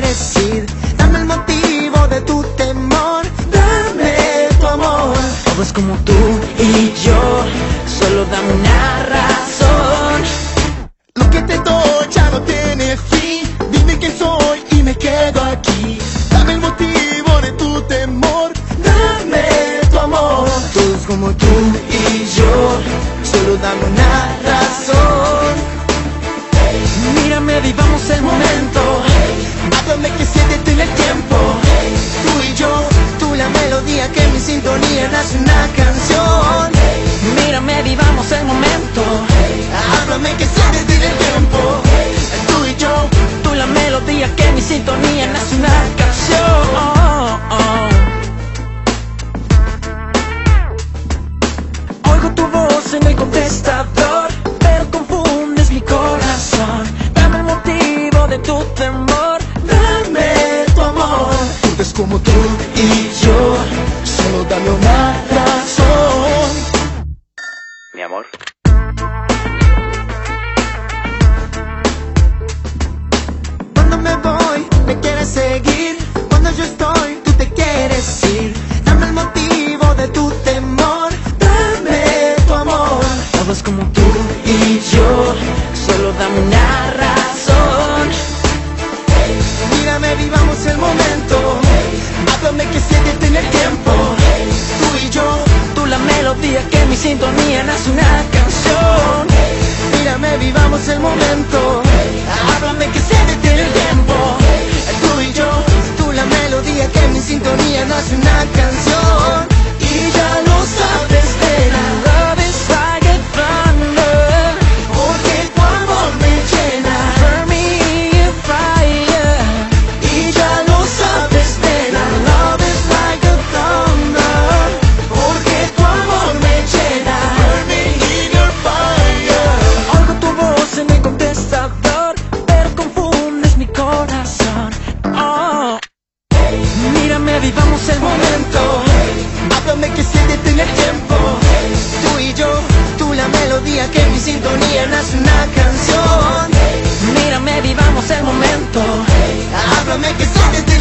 decir. Dame el motivo de tu temor, dame tu amor. Todo es como tú y yo, solo dame una razón. Lo que te doy ya no tiene fin. Dime quién soy y me quedo aquí. Dame el motivo de tu temor, dame tu amor. Todo es como tú y yo, solo dame una Mírame, vivamos el momento. Háblame que se detiene el tiempo. Tú y yo, tú la melodía que mi sintonía nace una canción. Mírame, vivamos el momento. Háblame que se detiene el tiempo. Tú y yo, tú la melodía que mi sintonía nace una canción. Oigo tu voz en el contestador, tu temor, dame tu amor. Tú es como tú y yo, solo dame una razón. Mi amor. Cuando me voy, me quieres seguir. Cuando yo estoy, tú te quieres ir. Dame el motivo de tu temor. Dame tu amor. Todo es como tú y yo. Solo dame una razón. Vivamos el momento. Háblame que se detiene el tiempo. Tú y yo, tú la melodía que mi sintonía nace una canción. Mírame, vivamos el momento. Háblame que se detiene el tiempo. Tú y yo, tú la melodía que mi sintonía nace una canción. Mírame, vivamos el momento. Háblame que detiene el